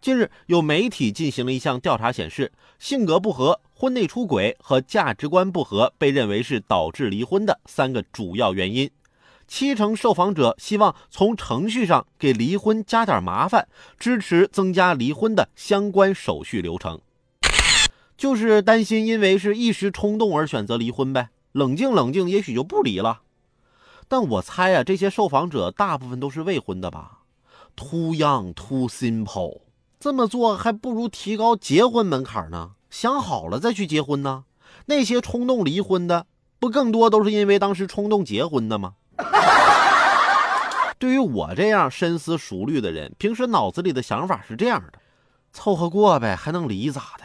近日，有媒体进行了一项调查，显示性格不合、婚内出轨和价值观不合被认为是导致离婚的三个主要原因。七成受访者希望从程序上给离婚加点麻烦，支持增加离婚的相关手续流程，就是担心因为是一时冲动而选择离婚呗。冷静冷静，也许就不离了。但我猜啊，这些受访者大部分都是未婚的吧？Too young, too simple。这么做还不如提高结婚门槛呢。想好了再去结婚呢。那些冲动离婚的，不更多都是因为当时冲动结婚的吗？对于我这样深思熟虑的人，平时脑子里的想法是这样的：凑合过呗，还能离咋的？